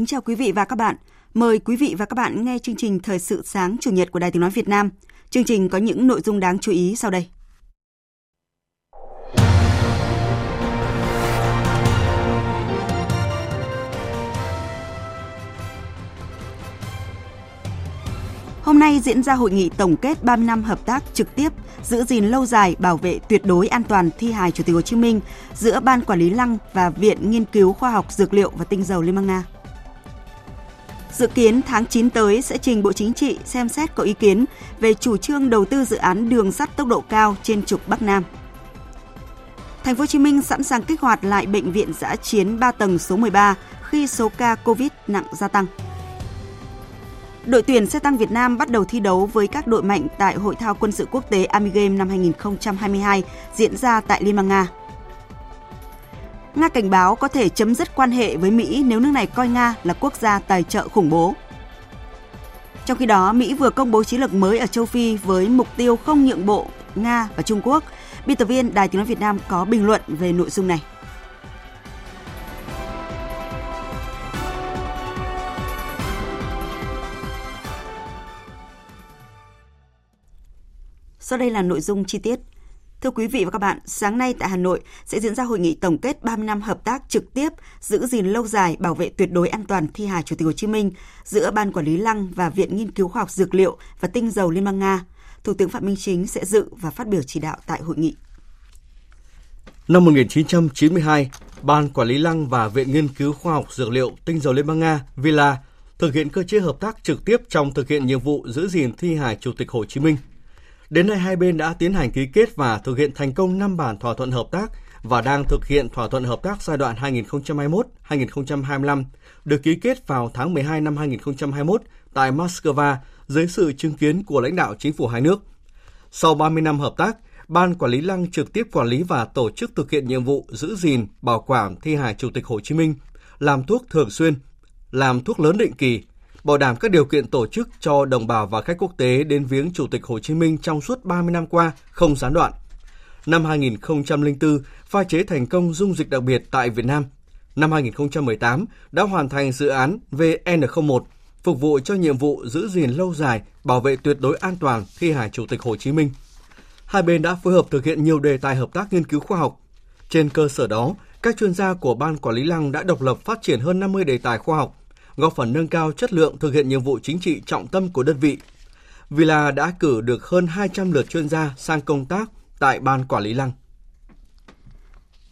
Kính chào quý vị và các bạn. Mời quý vị và các bạn nghe chương trình Thời sự sáng Chủ nhật của Đài Tiếng Nói Việt Nam. Chương trình có những nội dung đáng chú ý sau đây. Hôm nay diễn ra hội nghị tổng kết 30 năm hợp tác trực tiếp giữ gìn lâu dài bảo vệ tuyệt đối an toàn thi hài Chủ tịch Hồ Chí Minh giữa Ban Quản lý Lăng và Viện Nghiên cứu Khoa học Dược liệu và Tinh dầu Liên bang Nga. Dự kiến tháng 9 tới sẽ trình Bộ Chính trị xem xét có ý kiến về chủ trương đầu tư dự án đường sắt tốc độ cao trên trục Bắc Nam. Thành phố Hồ Chí Minh sẵn sàng kích hoạt lại bệnh viện giã chiến 3 tầng số 13 khi số ca Covid nặng gia tăng. Đội tuyển xe tăng Việt Nam bắt đầu thi đấu với các đội mạnh tại Hội thao quân sự quốc tế Army Games năm 2022 diễn ra tại Liên bang Nga. Nga cảnh báo có thể chấm dứt quan hệ với Mỹ nếu nước này coi Nga là quốc gia tài trợ khủng bố. Trong khi đó, Mỹ vừa công bố chiến lược mới ở châu Phi với mục tiêu không nhượng bộ Nga và Trung Quốc. Biên tập viên Đài Tiếng nói Việt Nam có bình luận về nội dung này. Sau đây là nội dung chi tiết. Thưa quý vị và các bạn, sáng nay tại Hà Nội sẽ diễn ra hội nghị tổng kết 30 năm hợp tác trực tiếp giữ gìn lâu dài bảo vệ tuyệt đối an toàn thi hài Chủ tịch Hồ Chí Minh giữa Ban Quản lý Lăng và Viện Nghiên cứu Khoa học Dược liệu và Tinh dầu Liên bang Nga. Thủ tướng Phạm Minh Chính sẽ dự và phát biểu chỉ đạo tại hội nghị. Năm 1992, Ban Quản lý Lăng và Viện Nghiên cứu Khoa học Dược liệu Tinh dầu Liên bang Nga VILA thực hiện cơ chế hợp tác trực tiếp trong thực hiện nhiệm vụ giữ gìn thi hài Chủ tịch Hồ Chí Minh – Đến nay hai bên đã tiến hành ký kết và thực hiện thành công 5 bản thỏa thuận hợp tác và đang thực hiện thỏa thuận hợp tác giai đoạn 2021-2025 được ký kết vào tháng 12 năm 2021 tại Moscow dưới sự chứng kiến của lãnh đạo chính phủ hai nước. Sau 30 năm hợp tác, Ban Quản lý Lăng trực tiếp quản lý và tổ chức thực hiện nhiệm vụ giữ gìn, bảo quản thi hài Chủ tịch Hồ Chí Minh, làm thuốc thường xuyên, làm thuốc lớn định kỳ, bảo đảm các điều kiện tổ chức cho đồng bào và khách quốc tế đến viếng Chủ tịch Hồ Chí Minh trong suốt 30 năm qua không gián đoạn. Năm 2004, pha chế thành công dung dịch đặc biệt tại Việt Nam. Năm 2018 đã hoàn thành dự án VN01 phục vụ cho nhiệm vụ giữ gìn lâu dài, bảo vệ tuyệt đối an toàn thi hài Chủ tịch Hồ Chí Minh. Hai bên đã phối hợp thực hiện nhiều đề tài hợp tác nghiên cứu khoa học. Trên cơ sở đó, các chuyên gia của Ban Quản lý Lăng đã độc lập phát triển hơn 50 đề tài khoa học góp phần nâng cao chất lượng thực hiện nhiệm vụ chính trị trọng tâm của đơn vị. Villa đã cử được hơn 200 lượt chuyên gia sang công tác tại Ban Quản lý Lăng.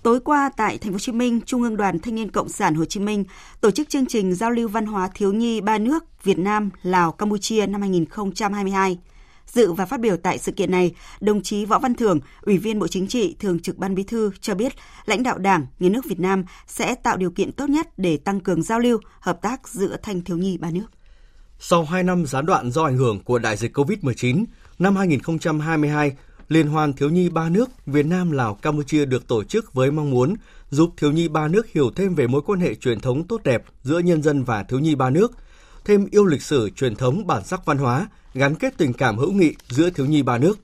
Tối qua tại Thành phố Hồ Chí Minh, Trung ương Đoàn Thanh niên Cộng sản Hồ Chí Minh tổ chức chương trình giao lưu văn hóa thiếu nhi ba nước Việt Nam, Lào, Campuchia năm 2022. Dự và phát biểu tại sự kiện này, đồng chí Võ Văn Thưởng, Ủy viên Bộ Chính trị, Thường trực Ban Bí thư cho biết lãnh đạo Đảng, Nhà nước Việt Nam sẽ tạo điều kiện tốt nhất để tăng cường giao lưu, hợp tác giữa thanh thiếu nhi ba nước. Sau 2 năm gián đoạn do ảnh hưởng của đại dịch COVID-19, năm 2022, Liên hoan thiếu nhi ba nước Việt Nam, Lào, Campuchia được tổ chức với mong muốn giúp thiếu nhi ba nước hiểu thêm về mối quan hệ truyền thống tốt đẹp giữa nhân dân và thiếu nhi ba nước, thêm yêu lịch sử, truyền thống, bản sắc văn hóa, gắn kết tình cảm hữu nghị giữa thiếu nhi ba nước.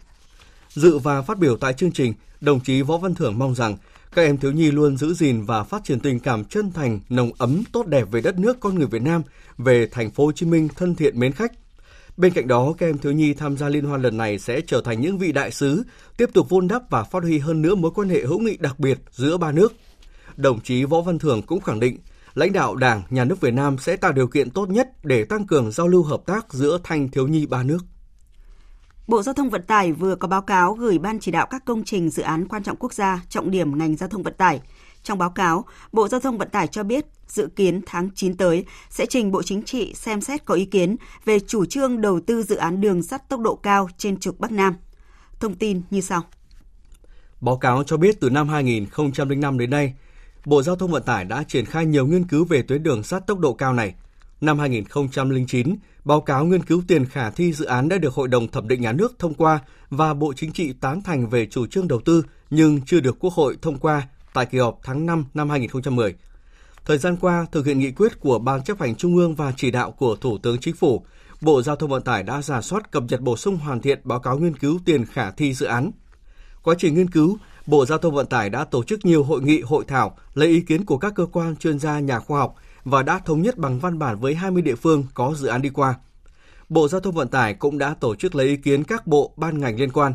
Dự và phát biểu tại chương trình, đồng chí Võ Văn Thưởng mong rằng các em thiếu nhi luôn giữ gìn và phát triển tình cảm chân thành, nồng ấm, tốt đẹp về đất nước con người Việt Nam, về thành phố Hồ Chí Minh thân thiện mến khách. Bên cạnh đó, các em thiếu nhi tham gia liên hoan lần này sẽ trở thành những vị đại sứ, tiếp tục vun đắp và phát huy hơn nữa mối quan hệ hữu nghị đặc biệt giữa ba nước. Đồng chí Võ Văn Thưởng cũng khẳng định, lãnh đạo Đảng, Nhà nước Việt Nam sẽ tạo điều kiện tốt nhất để tăng cường giao lưu hợp tác giữa thanh thiếu nhi ba nước. Bộ Giao thông Vận tải vừa có báo cáo gửi Ban chỉ đạo các công trình dự án quan trọng quốc gia trọng điểm ngành giao thông vận tải. Trong báo cáo, Bộ Giao thông Vận tải cho biết dự kiến tháng 9 tới sẽ trình Bộ Chính trị xem xét có ý kiến về chủ trương đầu tư dự án đường sắt tốc độ cao trên trục Bắc Nam. Thông tin như sau. Báo cáo cho biết từ năm 2005 đến nay, Bộ Giao thông Vận tải đã triển khai nhiều nghiên cứu về tuyến đường sắt tốc độ cao này. Năm 2009, báo cáo nghiên cứu tiền khả thi dự án đã được Hội đồng Thẩm định Nhà nước thông qua và Bộ Chính trị tán thành về chủ trương đầu tư nhưng chưa được Quốc hội thông qua tại kỳ họp tháng 5 năm 2010. Thời gian qua, thực hiện nghị quyết của Ban chấp hành Trung ương và chỉ đạo của Thủ tướng Chính phủ, Bộ Giao thông Vận tải đã giả soát cập nhật bổ sung hoàn thiện báo cáo nghiên cứu tiền khả thi dự án. Quá trình nghiên cứu, Bộ Giao thông Vận tải đã tổ chức nhiều hội nghị hội thảo lấy ý kiến của các cơ quan chuyên gia nhà khoa học và đã thống nhất bằng văn bản với 20 địa phương có dự án đi qua. Bộ Giao thông Vận tải cũng đã tổ chức lấy ý kiến các bộ ban ngành liên quan.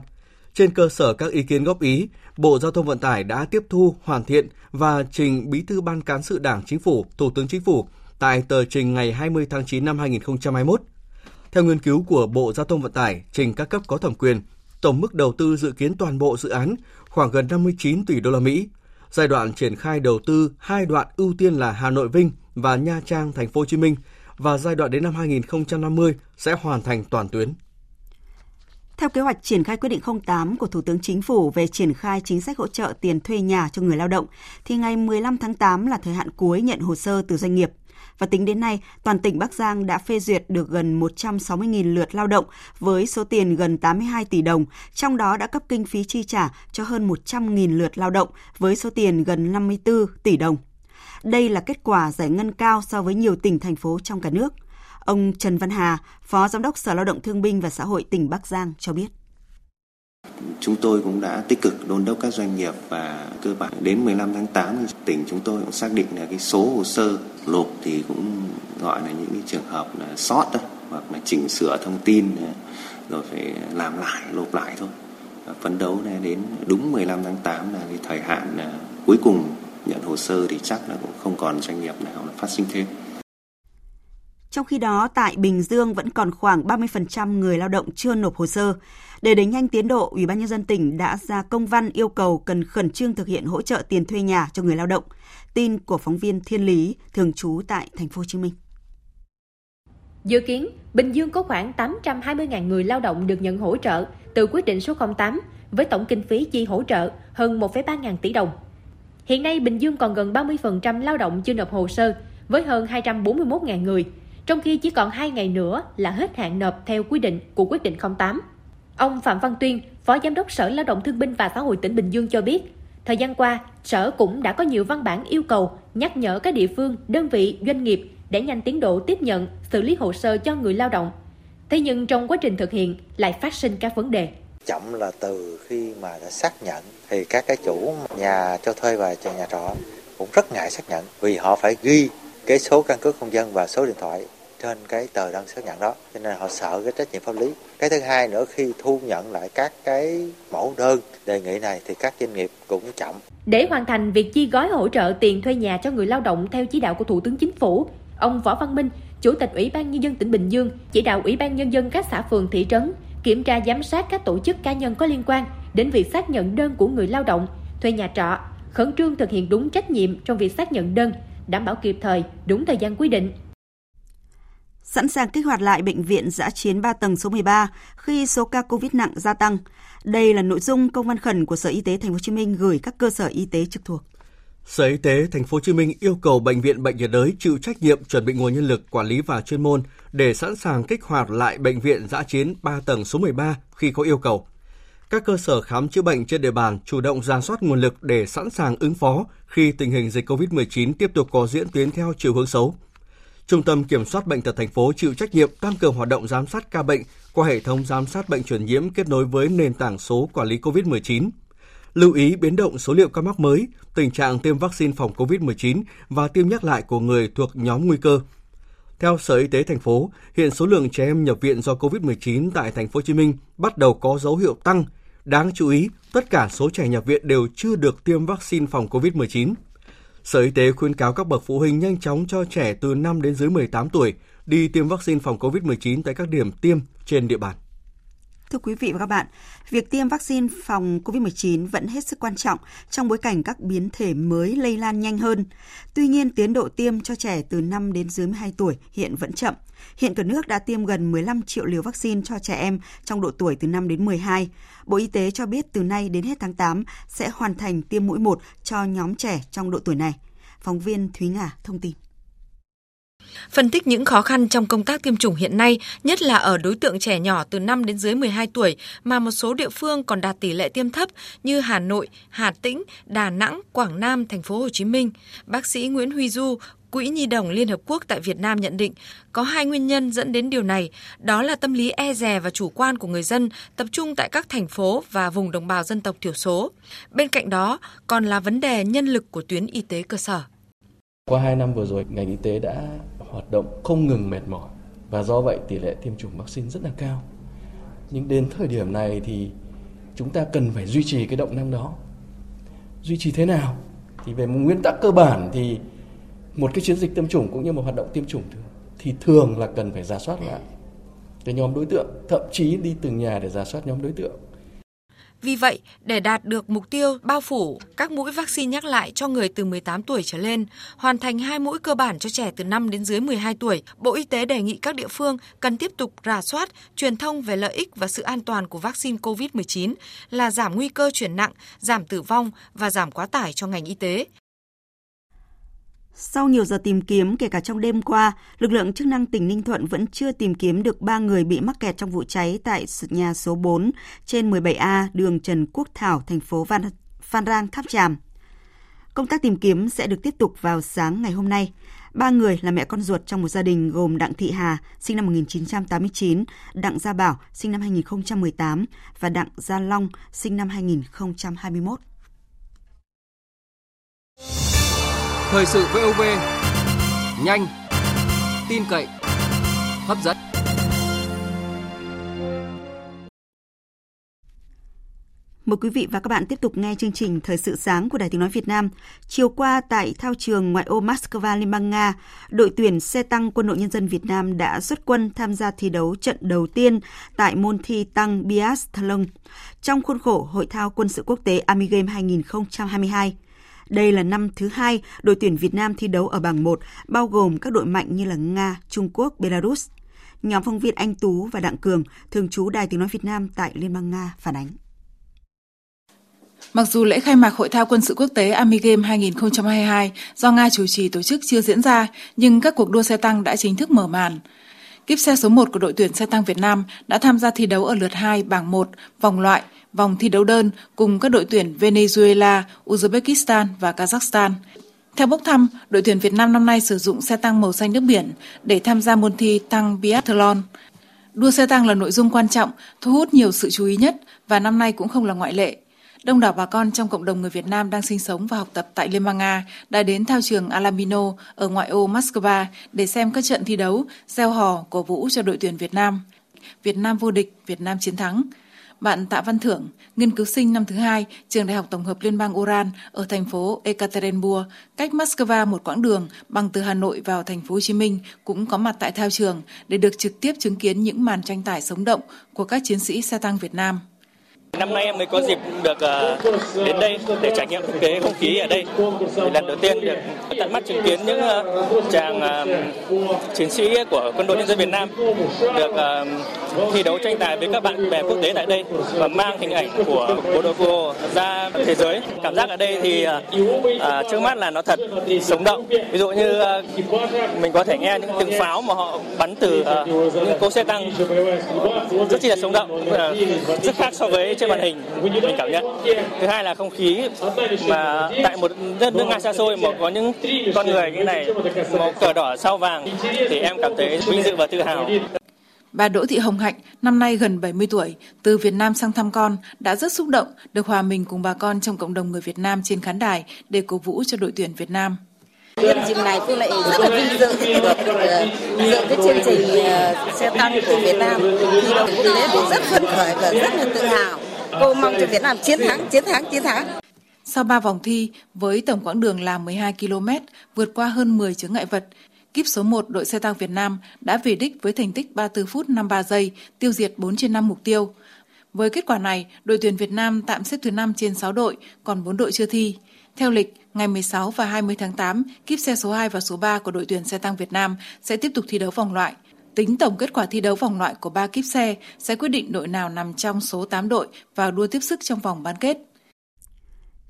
Trên cơ sở các ý kiến góp ý, Bộ Giao thông Vận tải đã tiếp thu, hoàn thiện và trình Bí thư Ban Cán sự Đảng Chính phủ, Thủ tướng Chính phủ tại tờ trình ngày 20 tháng 9 năm 2021. Theo nghiên cứu của Bộ Giao thông Vận tải trình các cấp có thẩm quyền, tổng mức đầu tư dự kiến toàn bộ dự án khoảng gần 59 tỷ đô la Mỹ. Giai đoạn triển khai đầu tư hai đoạn ưu tiên là Hà Nội Vinh và Nha Trang Thành phố Hồ Chí Minh và giai đoạn đến năm 2050 sẽ hoàn thành toàn tuyến. Theo kế hoạch triển khai quyết định 08 của Thủ tướng Chính phủ về triển khai chính sách hỗ trợ tiền thuê nhà cho người lao động, thì ngày 15 tháng 8 là thời hạn cuối nhận hồ sơ từ doanh nghiệp. Và tính đến nay, toàn tỉnh Bắc Giang đã phê duyệt được gần 160.000 lượt lao động với số tiền gần 82 tỷ đồng, trong đó đã cấp kinh phí chi trả cho hơn 100.000 lượt lao động với số tiền gần 54 tỷ đồng. Đây là kết quả giải ngân cao so với nhiều tỉnh thành phố trong cả nước. Ông Trần Văn Hà, Phó Giám đốc Sở Lao động Thương binh và Xã hội tỉnh Bắc Giang cho biết. Chúng tôi cũng đã tích cực đôn đốc các doanh nghiệp và cơ bản đến 15 tháng 8 tỉnh chúng tôi cũng xác định là cái số hồ sơ nộp thì cũng gọi là những cái trường hợp là sót đó, hoặc là chỉnh sửa thông tin rồi phải làm lại nộp lại thôi. Và phấn đấu đến đúng 15 tháng 8 là cái thời hạn à, cuối cùng nhận hồ sơ thì chắc là cũng không còn doanh nghiệp nào phát sinh thêm. Trong khi đó, tại Bình Dương vẫn còn khoảng 30% người lao động chưa nộp hồ sơ. Để đẩy nhanh tiến độ, Ủy ban nhân dân tỉnh đã ra công văn yêu cầu cần khẩn trương thực hiện hỗ trợ tiền thuê nhà cho người lao động. Tin của phóng viên Thiên Lý, thường trú tại thành phố Hồ Chí Minh. Dự kiến, Bình Dương có khoảng 820.000 người lao động được nhận hỗ trợ từ quyết định số 08 với tổng kinh phí chi hỗ trợ hơn 1,3 ngàn tỷ đồng. Hiện nay, Bình Dương còn gần 30% lao động chưa nộp hồ sơ với hơn 241.000 người, trong khi chỉ còn 2 ngày nữa là hết hạn nộp theo quy định của quyết định 08. Ông Phạm Văn Tuyên, Phó Giám đốc Sở Lao động Thương binh và Xã hội tỉnh Bình Dương cho biết, thời gian qua, Sở cũng đã có nhiều văn bản yêu cầu nhắc nhở các địa phương, đơn vị, doanh nghiệp để nhanh tiến độ tiếp nhận, xử lý hồ sơ cho người lao động. Thế nhưng trong quá trình thực hiện lại phát sinh các vấn đề. Chậm là từ khi mà đã xác nhận thì các cái chủ nhà cho thuê và nhà trọ cũng rất ngại xác nhận vì họ phải ghi cái số căn cước công dân và số điện thoại trên cái tờ đơn xác nhận đó. Cho nên họ sợ cái trách nhiệm pháp lý. Cái thứ hai nữa, khi thu nhận lại các cái mẫu đơn đề nghị này thì các doanh nghiệp cũng chậm. Để hoàn thành, việc chi gói hỗ trợ tiền thuê nhà cho người lao động theo chỉ đạo của thủ tướng chính phủ, ông võ văn minh, chủ tịch ủy ban nhân dân tỉnh bình dương, chỉ đạo ủy ban nhân dân các xã phường, thị trấn kiểm tra giám sát các tổ chức cá nhân có liên quan đến việc xác nhận đơn của người lao động, thuê nhà trọ, khẩn trương thực hiện đúng trách nhiệm trong việc xác nhận đơn, đảm bảo kịp thời, đúng thời gian quy định sẵn sàng kích hoạt lại bệnh viện giã chiến 3 tầng số 13 khi số ca Covid nặng gia tăng. Đây là nội dung công văn khẩn của Sở Y tế Thành phố Hồ Chí Minh gửi các cơ sở y tế trực thuộc. Sở Y tế Thành phố Hồ Chí Minh yêu cầu bệnh viện Bệnh nhiệt đới chịu trách nhiệm chuẩn bị nguồn nhân lực, quản lý và chuyên môn để sẵn sàng kích hoạt lại bệnh viện giã chiến 3 tầng số 13 khi có yêu cầu. Các cơ sở khám chữa bệnh trên địa bàn chủ động ra soát nguồn lực để sẵn sàng ứng phó khi tình hình dịch COVID-19 tiếp tục có diễn tiến theo chiều hướng xấu. Trung tâm Kiểm soát Bệnh tật thành phố chịu trách nhiệm tăng cường hoạt động giám sát ca bệnh qua hệ thống giám sát bệnh truyền nhiễm kết nối với nền tảng số quản lý COVID-19. Lưu ý biến động số liệu ca mắc mới, tình trạng tiêm vaccine phòng COVID-19 và tiêm nhắc lại của người thuộc nhóm nguy cơ. Theo Sở Y tế thành phố, hiện số lượng trẻ em nhập viện do COVID-19 tại thành phố Hồ Chí Minh bắt đầu có dấu hiệu tăng. Đáng chú ý, tất cả số trẻ nhập viện đều chưa được tiêm vaccine phòng COVID-19. Sở Y tế khuyên cáo các bậc phụ huynh nhanh chóng cho trẻ từ 5 đến dưới 18 tuổi đi tiêm vaccine phòng COVID-19 tại các điểm tiêm trên địa bàn. Thưa quý vị và các bạn, việc tiêm vaccine phòng COVID-19 vẫn hết sức quan trọng trong bối cảnh các biến thể mới lây lan nhanh hơn. Tuy nhiên, tiến độ tiêm cho trẻ từ 5 đến dưới 12 tuổi hiện vẫn chậm. Hiện cả nước đã tiêm gần 15 triệu liều vaccine cho trẻ em trong độ tuổi từ 5 đến 12. Bộ Y tế cho biết từ nay đến hết tháng 8 sẽ hoàn thành tiêm mũi 1 cho nhóm trẻ trong độ tuổi này. Phóng viên Thúy Ngà thông tin. Phân tích những khó khăn trong công tác tiêm chủng hiện nay, nhất là ở đối tượng trẻ nhỏ từ 5 đến dưới 12 tuổi mà một số địa phương còn đạt tỷ lệ tiêm thấp như Hà Nội, Hà Tĩnh, Đà Nẵng, Quảng Nam, thành phố Hồ Chí Minh. Bác sĩ Nguyễn Huy Du, Quỹ Nhi đồng Liên Hợp Quốc tại Việt Nam nhận định có hai nguyên nhân dẫn đến điều này, đó là tâm lý e dè và chủ quan của người dân tập trung tại các thành phố và vùng đồng bào dân tộc thiểu số. Bên cạnh đó còn là vấn đề nhân lực của tuyến y tế cơ sở. Qua 2 năm vừa rồi, ngành y tế đã hoạt động không ngừng mệt mỏi và do vậy tỷ lệ tiêm chủng vaccine rất là cao. Nhưng đến thời điểm này thì chúng ta cần phải duy trì cái động năng đó. Duy trì thế nào? Thì về một nguyên tắc cơ bản thì một cái chiến dịch tiêm chủng cũng như một hoạt động tiêm chủng thì thường là cần phải giả soát lại cái nhóm đối tượng, thậm chí đi từng nhà để giả soát nhóm đối tượng vì vậy, để đạt được mục tiêu bao phủ các mũi vaccine nhắc lại cho người từ 18 tuổi trở lên, hoàn thành hai mũi cơ bản cho trẻ từ 5 đến dưới 12 tuổi, Bộ Y tế đề nghị các địa phương cần tiếp tục rà soát, truyền thông về lợi ích và sự an toàn của vaccine COVID-19 là giảm nguy cơ chuyển nặng, giảm tử vong và giảm quá tải cho ngành y tế. Sau nhiều giờ tìm kiếm, kể cả trong đêm qua, lực lượng chức năng tỉnh Ninh Thuận vẫn chưa tìm kiếm được 3 người bị mắc kẹt trong vụ cháy tại nhà số 4 trên 17A đường Trần Quốc Thảo, thành phố Văn, Phan Rang, Tháp Tràm. Công tác tìm kiếm sẽ được tiếp tục vào sáng ngày hôm nay. Ba người là mẹ con ruột trong một gia đình gồm Đặng Thị Hà, sinh năm 1989, Đặng Gia Bảo, sinh năm 2018 và Đặng Gia Long, sinh năm 2021. Thời sự VOV nhanh, tin cậy, hấp dẫn. Mời quý vị và các bạn tiếp tục nghe chương trình Thời sự sáng của Đài Tiếng Nói Việt Nam. Chiều qua tại thao trường ngoại ô Moscow, Liên bang Nga, đội tuyển xe tăng Quân đội Nhân dân Việt Nam đã xuất quân tham gia thi đấu trận đầu tiên tại môn thi tăng biathlon trong khuôn khổ Hội thao quân sự quốc tế Army Game 2022. Đây là năm thứ hai đội tuyển Việt Nam thi đấu ở bảng 1, bao gồm các đội mạnh như là Nga, Trung Quốc, Belarus. Nhóm phóng viên Anh Tú và Đặng Cường, thường trú Đài Tiếng Nói Việt Nam tại Liên bang Nga phản ánh. Mặc dù lễ khai mạc Hội thao quân sự quốc tế Army Game 2022 do Nga chủ trì tổ chức chưa diễn ra, nhưng các cuộc đua xe tăng đã chính thức mở màn. Kíp xe số 1 của đội tuyển xe tăng Việt Nam đã tham gia thi đấu ở lượt 2 bảng 1, vòng loại – vòng thi đấu đơn cùng các đội tuyển Venezuela, Uzbekistan và Kazakhstan. Theo bốc thăm, đội tuyển Việt Nam năm nay sử dụng xe tăng màu xanh nước biển để tham gia môn thi tăng biathlon. Đua xe tăng là nội dung quan trọng, thu hút nhiều sự chú ý nhất và năm nay cũng không là ngoại lệ. Đông đảo bà con trong cộng đồng người Việt Nam đang sinh sống và học tập tại Liên bang Nga đã đến thao trường Alamino ở ngoại ô Moscow để xem các trận thi đấu, gieo hò, cổ vũ cho đội tuyển Việt Nam. Việt Nam vô địch, Việt Nam chiến thắng bạn Tạ Văn Thưởng, nghiên cứu sinh năm thứ hai, trường Đại học Tổng hợp Liên bang Uran ở thành phố Ekaterinburg, cách Moscow một quãng đường bằng từ Hà Nội vào thành phố Hồ Chí Minh cũng có mặt tại thao trường để được trực tiếp chứng kiến những màn tranh tải sống động của các chiến sĩ xe tăng Việt Nam. Năm nay em mới có dịp được ờ, đến đây để trải nghiệm thực tế không khí ở đây. Thì lần đầu tiên được tận mắt chứng kiến những ờ, chàng ờ, chiến sĩ của quân đội nhân dân Việt Nam được thi đấu tranh tài với các bạn bè quốc tế tại đây và mang hình ảnh của bộ đội Vô ra thế giới. Cảm giác ở đây thì uh, trước mắt là nó thật sống động. Ví dụ như uh, mình có thể nghe những tiếng pháo mà họ bắn từ uh, những cỗ xe tăng rất chi là sống động, uh, rất khác so với trên màn hình mình cảm nhận thứ hai là không khí mà tại một đất nước nga xa xôi mà có những con người như này màu cờ đỏ sao vàng thì em cảm thấy vinh dự và tự hào Bà Đỗ Thị Hồng Hạnh, năm nay gần 70 tuổi, từ Việt Nam sang thăm con, đã rất xúc động được hòa mình cùng bà con trong cộng đồng người Việt Nam trên khán đài để cổ vũ cho đội tuyển Việt Nam. Nhân dịp này Phương lại rất là vinh dự được uh, dự cái chương trình uh, xe tăng của Việt Nam. Thì đồng chí rất phấn khởi và rất là tự hào Cô mong cho Việt Nam chiến thắng, chiến thắng, chiến thắng. Sau 3 vòng thi, với tổng quãng đường là 12 km, vượt qua hơn 10 chướng ngại vật, kíp số 1 đội xe tăng Việt Nam đã về đích với thành tích 34 phút 53 giây, tiêu diệt 4 trên 5 mục tiêu. Với kết quả này, đội tuyển Việt Nam tạm xếp thứ 5 trên 6 đội, còn 4 đội chưa thi. Theo lịch, ngày 16 và 20 tháng 8, kíp xe số 2 và số 3 của đội tuyển xe tăng Việt Nam sẽ tiếp tục thi đấu vòng loại. Tính tổng kết quả thi đấu vòng loại của 3 kíp xe sẽ quyết định đội nào nằm trong số 8 đội vào đua tiếp sức trong vòng bán kết.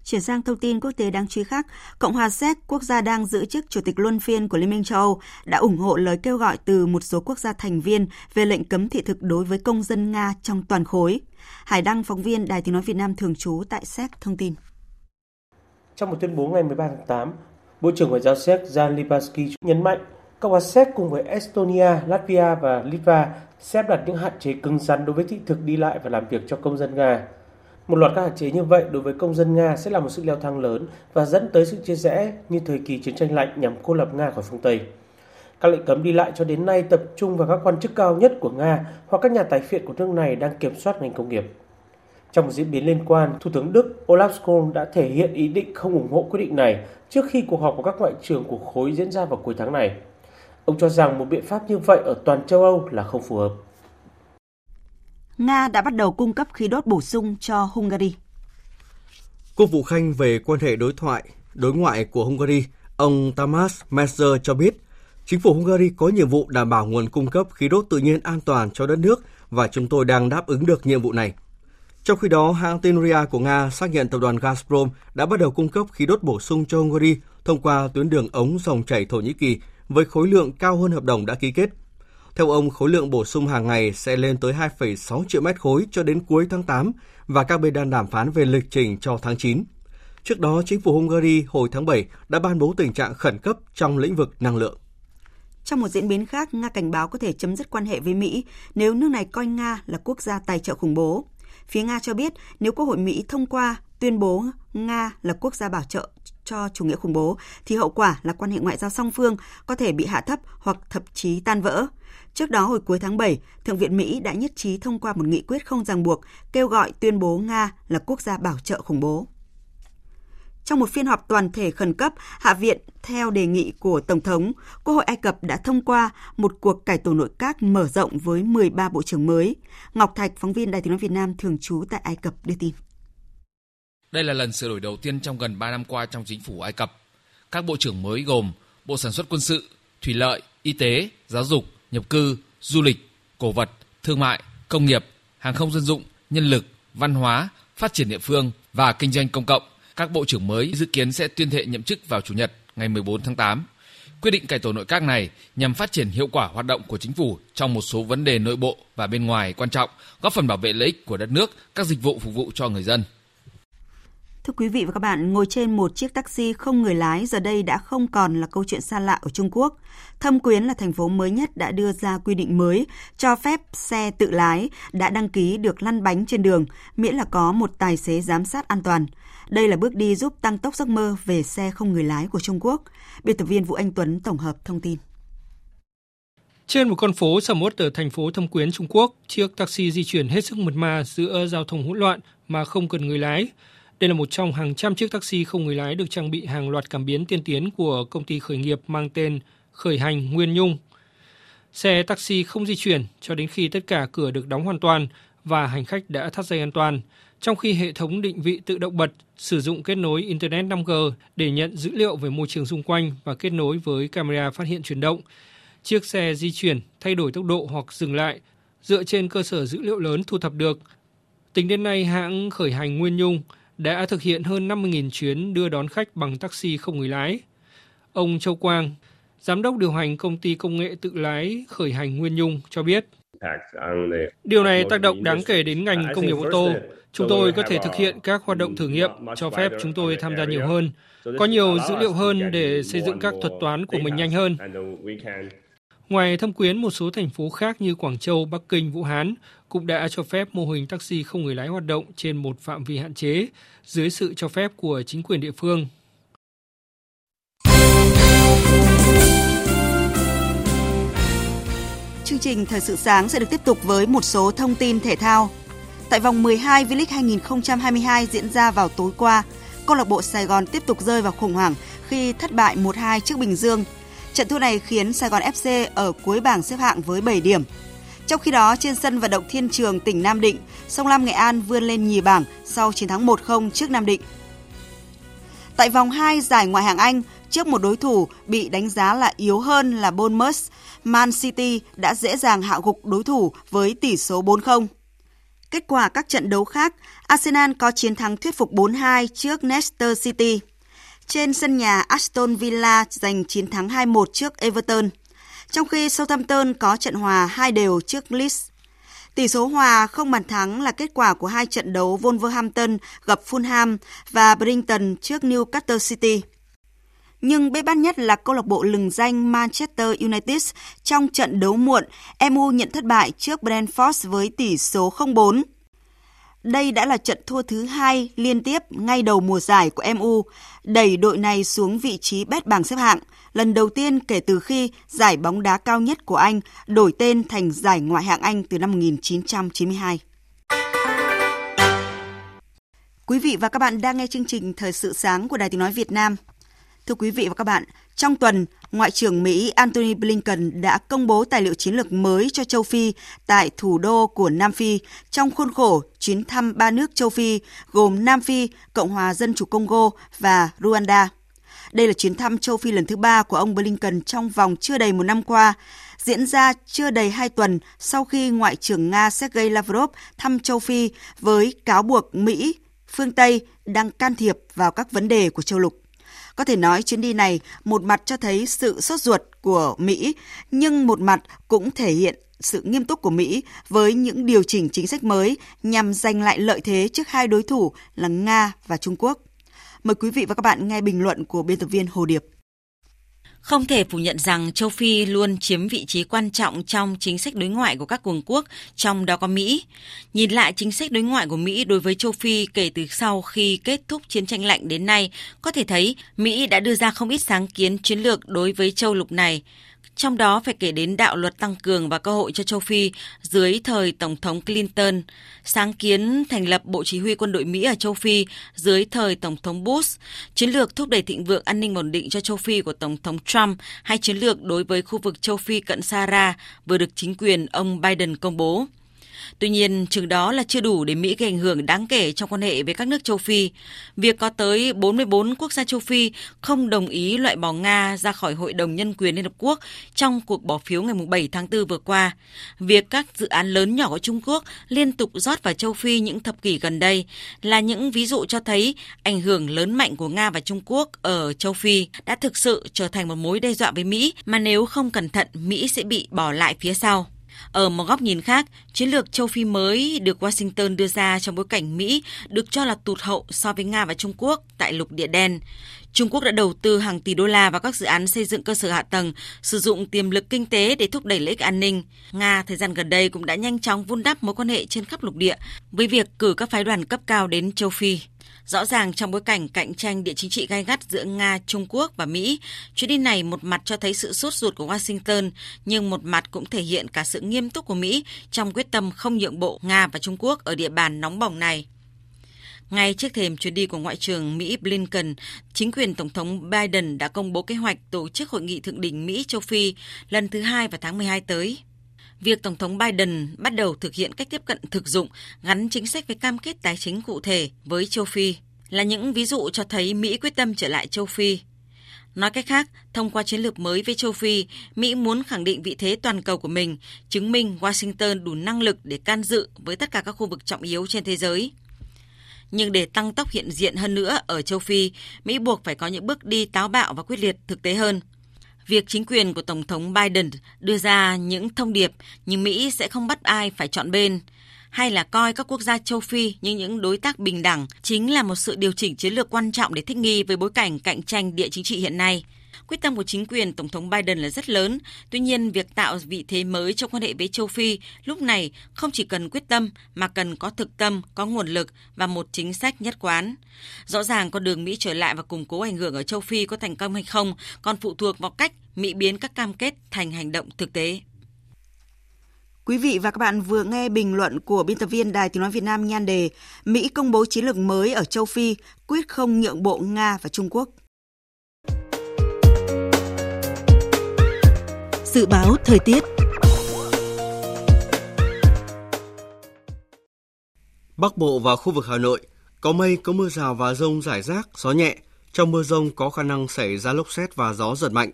Chuyển sang thông tin quốc tế đáng chú ý khác, Cộng hòa Séc, quốc gia đang giữ chức Chủ tịch luân phiên của Liên minh châu Âu, đã ủng hộ lời kêu gọi từ một số quốc gia thành viên về lệnh cấm thị thực đối với công dân Nga trong toàn khối. Hải Đăng, phóng viên Đài tiếng nói Việt Nam thường trú tại Séc thông tin. Trong một tuyên bố ngày 13 tháng 8, Bộ trưởng Ngoại giao Séc Jan Lipaski nhấn mạnh Cộng hòa Séc cùng với Estonia, Latvia và Litva sẽ đặt những hạn chế cứng rắn đối với thị thực đi lại và làm việc cho công dân Nga. Một loạt các hạn chế như vậy đối với công dân Nga sẽ là một sự leo thang lớn và dẫn tới sự chia rẽ như thời kỳ chiến tranh lạnh nhằm cô lập Nga khỏi phương Tây. Các lệnh cấm đi lại cho đến nay tập trung vào các quan chức cao nhất của Nga hoặc các nhà tài phiệt của nước này đang kiểm soát ngành công nghiệp. Trong một diễn biến liên quan, Thủ tướng Đức Olaf Scholz đã thể hiện ý định không ủng hộ quyết định này trước khi cuộc họp của các ngoại trưởng của khối diễn ra vào cuối tháng này. Ông cho rằng một biện pháp như vậy ở toàn châu Âu là không phù hợp. Nga đã bắt đầu cung cấp khí đốt bổ sung cho Hungary. Quốc vụ Khanh về quan hệ đối thoại, đối ngoại của Hungary, ông Tamás Messer cho biết, chính phủ Hungary có nhiệm vụ đảm bảo nguồn cung cấp khí đốt tự nhiên an toàn cho đất nước và chúng tôi đang đáp ứng được nhiệm vụ này. Trong khi đó, hãng tin RIA của Nga xác nhận tập đoàn Gazprom đã bắt đầu cung cấp khí đốt bổ sung cho Hungary thông qua tuyến đường ống dòng chảy Thổ Nhĩ Kỳ với khối lượng cao hơn hợp đồng đã ký kết. Theo ông, khối lượng bổ sung hàng ngày sẽ lên tới 2,6 triệu mét khối cho đến cuối tháng 8 và các bên đang đàm phán về lịch trình cho tháng 9. Trước đó, chính phủ Hungary hồi tháng 7 đã ban bố tình trạng khẩn cấp trong lĩnh vực năng lượng. Trong một diễn biến khác, Nga cảnh báo có thể chấm dứt quan hệ với Mỹ nếu nước này coi Nga là quốc gia tài trợ khủng bố. Phía Nga cho biết nếu Quốc hội Mỹ thông qua tuyên bố Nga là quốc gia bảo trợ cho chủ nghĩa khủng bố thì hậu quả là quan hệ ngoại giao song phương có thể bị hạ thấp hoặc thậm chí tan vỡ. Trước đó hồi cuối tháng 7, Thượng viện Mỹ đã nhất trí thông qua một nghị quyết không ràng buộc kêu gọi tuyên bố Nga là quốc gia bảo trợ khủng bố. Trong một phiên họp toàn thể khẩn cấp, Hạ viện theo đề nghị của Tổng thống, Quốc hội Ai Cập đã thông qua một cuộc cải tổ nội các mở rộng với 13 bộ trưởng mới. Ngọc Thạch, phóng viên Đài tiếng nói Việt Nam thường trú tại Ai Cập đưa tin. Đây là lần sửa đổi đầu tiên trong gần 3 năm qua trong chính phủ Ai Cập. Các bộ trưởng mới gồm Bộ Sản xuất Quân sự, Thủy lợi, Y tế, Giáo dục, Nhập cư, Du lịch, Cổ vật, Thương mại, Công nghiệp, Hàng không dân dụng, Nhân lực, Văn hóa, Phát triển địa phương và Kinh doanh công cộng. Các bộ trưởng mới dự kiến sẽ tuyên thệ nhậm chức vào Chủ nhật ngày 14 tháng 8. Quyết định cải tổ nội các này nhằm phát triển hiệu quả hoạt động của chính phủ trong một số vấn đề nội bộ và bên ngoài quan trọng, góp phần bảo vệ lợi ích của đất nước, các dịch vụ phục vụ cho người dân. Thưa quý vị và các bạn, ngồi trên một chiếc taxi không người lái giờ đây đã không còn là câu chuyện xa lạ ở Trung Quốc. Thâm Quyến là thành phố mới nhất đã đưa ra quy định mới cho phép xe tự lái đã đăng ký được lăn bánh trên đường, miễn là có một tài xế giám sát an toàn. Đây là bước đi giúp tăng tốc giấc mơ về xe không người lái của Trung Quốc. Biên tập viên Vũ Anh Tuấn tổng hợp thông tin. Trên một con phố sầm uất ở thành phố Thâm Quyến, Trung Quốc, chiếc taxi di chuyển hết sức mượt mà giữa giao thông hỗn loạn mà không cần người lái. Đây là một trong hàng trăm chiếc taxi không người lái được trang bị hàng loạt cảm biến tiên tiến của công ty khởi nghiệp mang tên Khởi hành Nguyên Nhung. Xe taxi không di chuyển cho đến khi tất cả cửa được đóng hoàn toàn và hành khách đã thắt dây an toàn, trong khi hệ thống định vị tự động bật sử dụng kết nối Internet 5G để nhận dữ liệu về môi trường xung quanh và kết nối với camera phát hiện chuyển động. Chiếc xe di chuyển, thay đổi tốc độ hoặc dừng lại dựa trên cơ sở dữ liệu lớn thu thập được. Tính đến nay, hãng khởi hành Nguyên Nhung đã thực hiện hơn 50.000 chuyến đưa đón khách bằng taxi không người lái. Ông Châu Quang, giám đốc điều hành công ty công nghệ tự lái khởi hành Nguyên Nhung cho biết. Điều này tác động đáng kể đến ngành công nghiệp ô tô. Chúng tôi có thể thực hiện các hoạt động thử nghiệm, cho phép chúng tôi tham gia nhiều hơn, có nhiều dữ liệu hơn để xây dựng các thuật toán của mình nhanh hơn. Ngoài thâm quyến, một số thành phố khác như Quảng Châu, Bắc Kinh, Vũ Hán cũng đã cho phép mô hình taxi không người lái hoạt động trên một phạm vi hạn chế dưới sự cho phép của chính quyền địa phương. Chương trình Thời sự sáng sẽ được tiếp tục với một số thông tin thể thao. Tại vòng 12 V-League 2022 diễn ra vào tối qua, câu lạc bộ Sài Gòn tiếp tục rơi vào khủng hoảng khi thất bại 1-2 trước Bình Dương. Trận thua này khiến Sài Gòn FC ở cuối bảng xếp hạng với 7 điểm. Trong khi đó, trên sân vận động Thiên Trường tỉnh Nam Định, Sông Lam Nghệ An vươn lên nhì bảng sau chiến thắng 1-0 trước Nam Định. Tại vòng 2 giải ngoại hạng Anh, trước một đối thủ bị đánh giá là yếu hơn là Bournemouth, Man City đã dễ dàng hạ gục đối thủ với tỷ số 4-0. Kết quả các trận đấu khác, Arsenal có chiến thắng thuyết phục 4-2 trước Leicester City. Trên sân nhà, Aston Villa giành chiến thắng 2-1 trước Everton. Trong khi Southampton có trận hòa hai đều trước Leeds. Tỷ số hòa không bàn thắng là kết quả của hai trận đấu Wolverhampton gặp Fulham và Brighton trước Newcastle City. Nhưng bế bát nhất là câu lạc bộ lừng danh Manchester United trong trận đấu muộn, MU nhận thất bại trước Brentford với tỷ số 0-4. Đây đã là trận thua thứ hai liên tiếp ngay đầu mùa giải của MU, đẩy đội này xuống vị trí bét bảng xếp hạng, lần đầu tiên kể từ khi giải bóng đá cao nhất của Anh đổi tên thành giải ngoại hạng Anh từ năm 1992. Quý vị và các bạn đang nghe chương trình Thời sự sáng của Đài Tiếng Nói Việt Nam. Thưa quý vị và các bạn, trong tuần, Ngoại trưởng Mỹ Antony Blinken đã công bố tài liệu chiến lược mới cho châu Phi tại thủ đô của Nam Phi trong khuôn khổ chuyến thăm ba nước châu Phi gồm Nam Phi, Cộng hòa Dân chủ Congo và Rwanda. Đây là chuyến thăm châu Phi lần thứ ba của ông Blinken trong vòng chưa đầy một năm qua, diễn ra chưa đầy hai tuần sau khi Ngoại trưởng Nga Sergei Lavrov thăm châu Phi với cáo buộc Mỹ, phương Tây đang can thiệp vào các vấn đề của châu lục. Có thể nói chuyến đi này một mặt cho thấy sự sốt ruột của Mỹ, nhưng một mặt cũng thể hiện sự nghiêm túc của Mỹ với những điều chỉnh chính sách mới nhằm giành lại lợi thế trước hai đối thủ là Nga và Trung Quốc. Mời quý vị và các bạn nghe bình luận của biên tập viên Hồ Điệp. Không thể phủ nhận rằng châu Phi luôn chiếm vị trí quan trọng trong chính sách đối ngoại của các cường quốc, trong đó có Mỹ. Nhìn lại chính sách đối ngoại của Mỹ đối với châu Phi kể từ sau khi kết thúc chiến tranh lạnh đến nay, có thể thấy Mỹ đã đưa ra không ít sáng kiến chiến lược đối với châu lục này. Trong đó phải kể đến đạo luật tăng cường và cơ hội cho châu Phi dưới thời Tổng thống Clinton, sáng kiến thành lập Bộ Chỉ huy quân đội Mỹ ở châu Phi dưới thời Tổng thống Bush, chiến lược thúc đẩy thịnh vượng an ninh ổn định cho châu Phi của Tổng thống Trump hay chiến lược đối với khu vực châu Phi cận Sahara vừa được chính quyền ông Biden công bố. Tuy nhiên, chừng đó là chưa đủ để Mỹ gây ảnh hưởng đáng kể trong quan hệ với các nước châu Phi. Việc có tới 44 quốc gia châu Phi không đồng ý loại bỏ Nga ra khỏi Hội đồng Nhân quyền Liên Hợp Quốc trong cuộc bỏ phiếu ngày 7 tháng 4 vừa qua. Việc các dự án lớn nhỏ của Trung Quốc liên tục rót vào châu Phi những thập kỷ gần đây là những ví dụ cho thấy ảnh hưởng lớn mạnh của Nga và Trung Quốc ở châu Phi đã thực sự trở thành một mối đe dọa với Mỹ mà nếu không cẩn thận Mỹ sẽ bị bỏ lại phía sau. Ở một góc nhìn khác, chiến lược châu Phi mới được Washington đưa ra trong bối cảnh Mỹ được cho là tụt hậu so với Nga và Trung Quốc tại lục địa đen. Trung Quốc đã đầu tư hàng tỷ đô la vào các dự án xây dựng cơ sở hạ tầng, sử dụng tiềm lực kinh tế để thúc đẩy lợi ích an ninh. Nga thời gian gần đây cũng đã nhanh chóng vun đắp mối quan hệ trên khắp lục địa với việc cử các phái đoàn cấp cao đến châu Phi. Rõ ràng trong bối cảnh cạnh tranh địa chính trị gai gắt giữa Nga, Trung Quốc và Mỹ, chuyến đi này một mặt cho thấy sự sốt ruột của Washington, nhưng một mặt cũng thể hiện cả sự nghiêm túc của Mỹ trong quyết tâm không nhượng bộ Nga và Trung Quốc ở địa bàn nóng bỏng này. Ngay trước thềm chuyến đi của Ngoại trưởng Mỹ Blinken, chính quyền Tổng thống Biden đã công bố kế hoạch tổ chức hội nghị thượng đỉnh Mỹ-châu Phi lần thứ hai vào tháng 12 tới việc Tổng thống Biden bắt đầu thực hiện cách tiếp cận thực dụng gắn chính sách với cam kết tài chính cụ thể với châu Phi là những ví dụ cho thấy Mỹ quyết tâm trở lại châu Phi. Nói cách khác, thông qua chiến lược mới với châu Phi, Mỹ muốn khẳng định vị thế toàn cầu của mình, chứng minh Washington đủ năng lực để can dự với tất cả các khu vực trọng yếu trên thế giới. Nhưng để tăng tốc hiện diện hơn nữa ở châu Phi, Mỹ buộc phải có những bước đi táo bạo và quyết liệt thực tế hơn – việc chính quyền của Tổng thống Biden đưa ra những thông điệp nhưng Mỹ sẽ không bắt ai phải chọn bên hay là coi các quốc gia châu Phi như những đối tác bình đẳng chính là một sự điều chỉnh chiến lược quan trọng để thích nghi với bối cảnh cạnh tranh địa chính trị hiện nay. Quyết tâm của chính quyền Tổng thống Biden là rất lớn, tuy nhiên việc tạo vị thế mới trong quan hệ với châu Phi lúc này không chỉ cần quyết tâm mà cần có thực tâm, có nguồn lực và một chính sách nhất quán. Rõ ràng con đường Mỹ trở lại và củng cố ảnh hưởng ở châu Phi có thành công hay không còn phụ thuộc vào cách Mỹ biến các cam kết thành hành động thực tế. Quý vị và các bạn vừa nghe bình luận của biên tập viên Đài Tiếng Nói Việt Nam nhan đề Mỹ công bố chiến lược mới ở châu Phi, quyết không nhượng bộ Nga và Trung Quốc. Dự báo thời tiết Bắc Bộ và khu vực Hà Nội có mây, có mưa rào và rông rải rác, gió nhẹ. Trong mưa rông có khả năng xảy ra lốc xét và gió giật mạnh.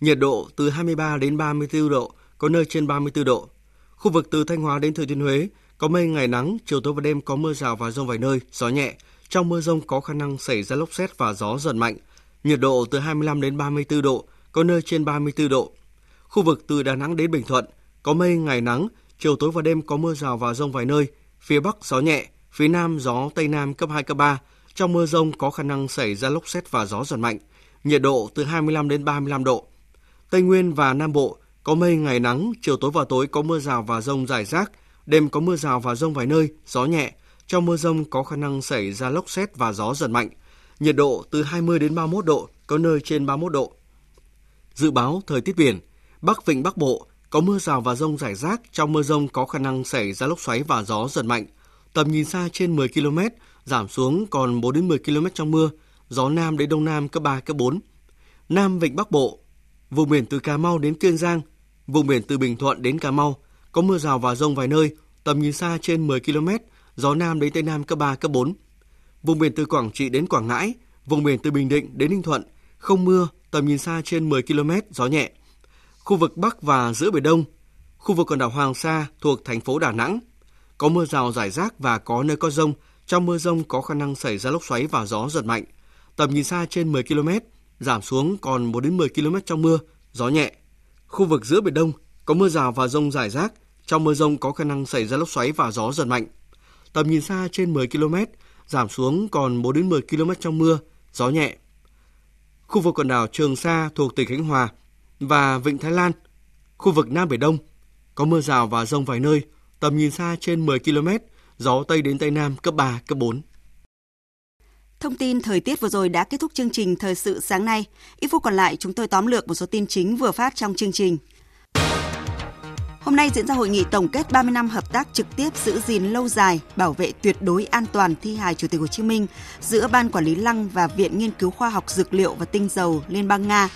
Nhiệt độ từ 23 đến 34 độ, có nơi trên 34 độ. Khu vực từ Thanh Hóa đến Thừa Thiên Huế có mây ngày nắng, chiều tối và đêm có mưa rào và rông vài nơi, gió nhẹ. Trong mưa rông có khả năng xảy ra lốc xét và gió giật mạnh. Nhiệt độ từ 25 đến 34 độ, có nơi trên 34 độ. Khu vực từ Đà Nẵng đến Bình Thuận có mây ngày nắng, chiều tối và đêm có mưa rào và rông vài nơi, phía Bắc gió nhẹ, phía Nam gió Tây Nam cấp 2, cấp 3. Trong mưa rông có khả năng xảy ra lốc xét và gió giật mạnh, nhiệt độ từ 25 đến 35 độ. Tây Nguyên và Nam Bộ có mây ngày nắng, chiều tối và tối có mưa rào và rông rải rác, đêm có mưa rào và rông vài nơi, gió nhẹ. Trong mưa rông có khả năng xảy ra lốc xét và gió giật mạnh, nhiệt độ từ 20 đến 31 độ, có nơi trên 31 độ. Dự báo thời tiết biển, Bắc Vịnh Bắc Bộ có mưa rào và rông rải rác, trong mưa rông có khả năng xảy ra lốc xoáy và gió giật mạnh. Tầm nhìn xa trên 10 km, giảm xuống còn 4 đến 10 km trong mưa, gió nam đến đông nam cấp 3 cấp 4. Nam Vịnh Bắc Bộ, vùng biển từ Cà Mau đến Kiên Giang, vùng biển từ Bình Thuận đến Cà Mau có mưa rào và rông vài nơi, tầm nhìn xa trên 10 km, gió nam đến tây nam cấp 3 cấp 4. Vùng biển từ Quảng Trị đến Quảng Ngãi, vùng biển từ Bình Định đến Ninh Thuận không mưa, tầm nhìn xa trên 10 km, gió nhẹ. Khu vực Bắc và giữa Biển Đông, khu vực quần đảo Hoàng Sa thuộc thành phố Đà Nẵng, có mưa rào rải rác và có nơi có rông. Trong mưa rông có khả năng xảy ra lốc xoáy và gió giật mạnh. Tầm nhìn xa trên 10 km, giảm xuống còn 4 đến 10 km trong mưa, gió nhẹ. Khu vực giữa Biển Đông có mưa rào và rông rải rác. Trong mưa rông có khả năng xảy ra lốc xoáy và gió giật mạnh. Tầm nhìn xa trên 10 km, giảm xuống còn 4 đến 10 km trong mưa, gió nhẹ. Khu vực quần đảo Trường Sa thuộc tỉnh Khánh Hòa và Vịnh Thái Lan, khu vực Nam Biển Đông có mưa rào và rông vài nơi, tầm nhìn xa trên 10 km, gió Tây đến Tây Nam cấp 3, cấp 4. Thông tin thời tiết vừa rồi đã kết thúc chương trình Thời sự sáng nay. Ít phút còn lại chúng tôi tóm lược một số tin chính vừa phát trong chương trình. Hôm nay diễn ra hội nghị tổng kết 30 năm hợp tác trực tiếp giữ gìn lâu dài, bảo vệ tuyệt đối an toàn thi hài Chủ tịch Hồ Chí Minh giữa Ban Quản lý Lăng và Viện Nghiên cứu Khoa học Dược liệu và Tinh dầu Liên bang Nga.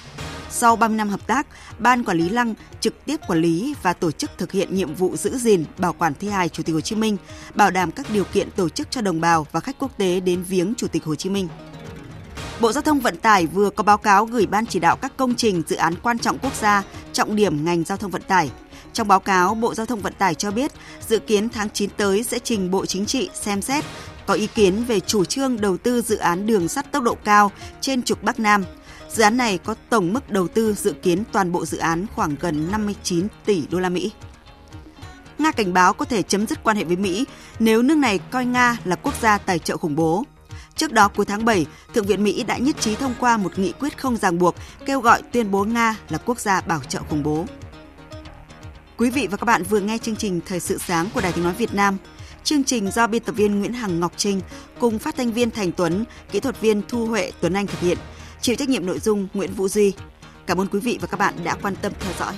Sau 30 năm hợp tác, Ban Quản lý Lăng trực tiếp quản lý và tổ chức thực hiện nhiệm vụ giữ gìn, bảo quản thi hài Chủ tịch Hồ Chí Minh, bảo đảm các điều kiện tổ chức cho đồng bào và khách quốc tế đến viếng Chủ tịch Hồ Chí Minh. Bộ Giao thông Vận tải vừa có báo cáo gửi Ban chỉ đạo các công trình dự án quan trọng quốc gia, trọng điểm ngành giao thông vận tải. Trong báo cáo, Bộ Giao thông Vận tải cho biết dự kiến tháng 9 tới sẽ trình Bộ Chính trị xem xét có ý kiến về chủ trương đầu tư dự án đường sắt tốc độ cao trên trục Bắc Nam. Dự án này có tổng mức đầu tư dự kiến toàn bộ dự án khoảng gần 59 tỷ đô la Mỹ. Nga cảnh báo có thể chấm dứt quan hệ với Mỹ nếu nước này coi Nga là quốc gia tài trợ khủng bố. Trước đó cuối tháng 7, Thượng viện Mỹ đã nhất trí thông qua một nghị quyết không ràng buộc kêu gọi tuyên bố Nga là quốc gia bảo trợ khủng bố. Quý vị và các bạn vừa nghe chương trình Thời sự sáng của Đài Tiếng Nói Việt Nam. Chương trình do biên tập viên Nguyễn Hằng Ngọc Trinh cùng phát thanh viên Thành Tuấn, kỹ thuật viên Thu Huệ Tuấn Anh thực hiện. Chịu trách nhiệm nội dung Nguyễn Vũ Duy. Cảm ơn quý vị và các bạn đã quan tâm theo dõi.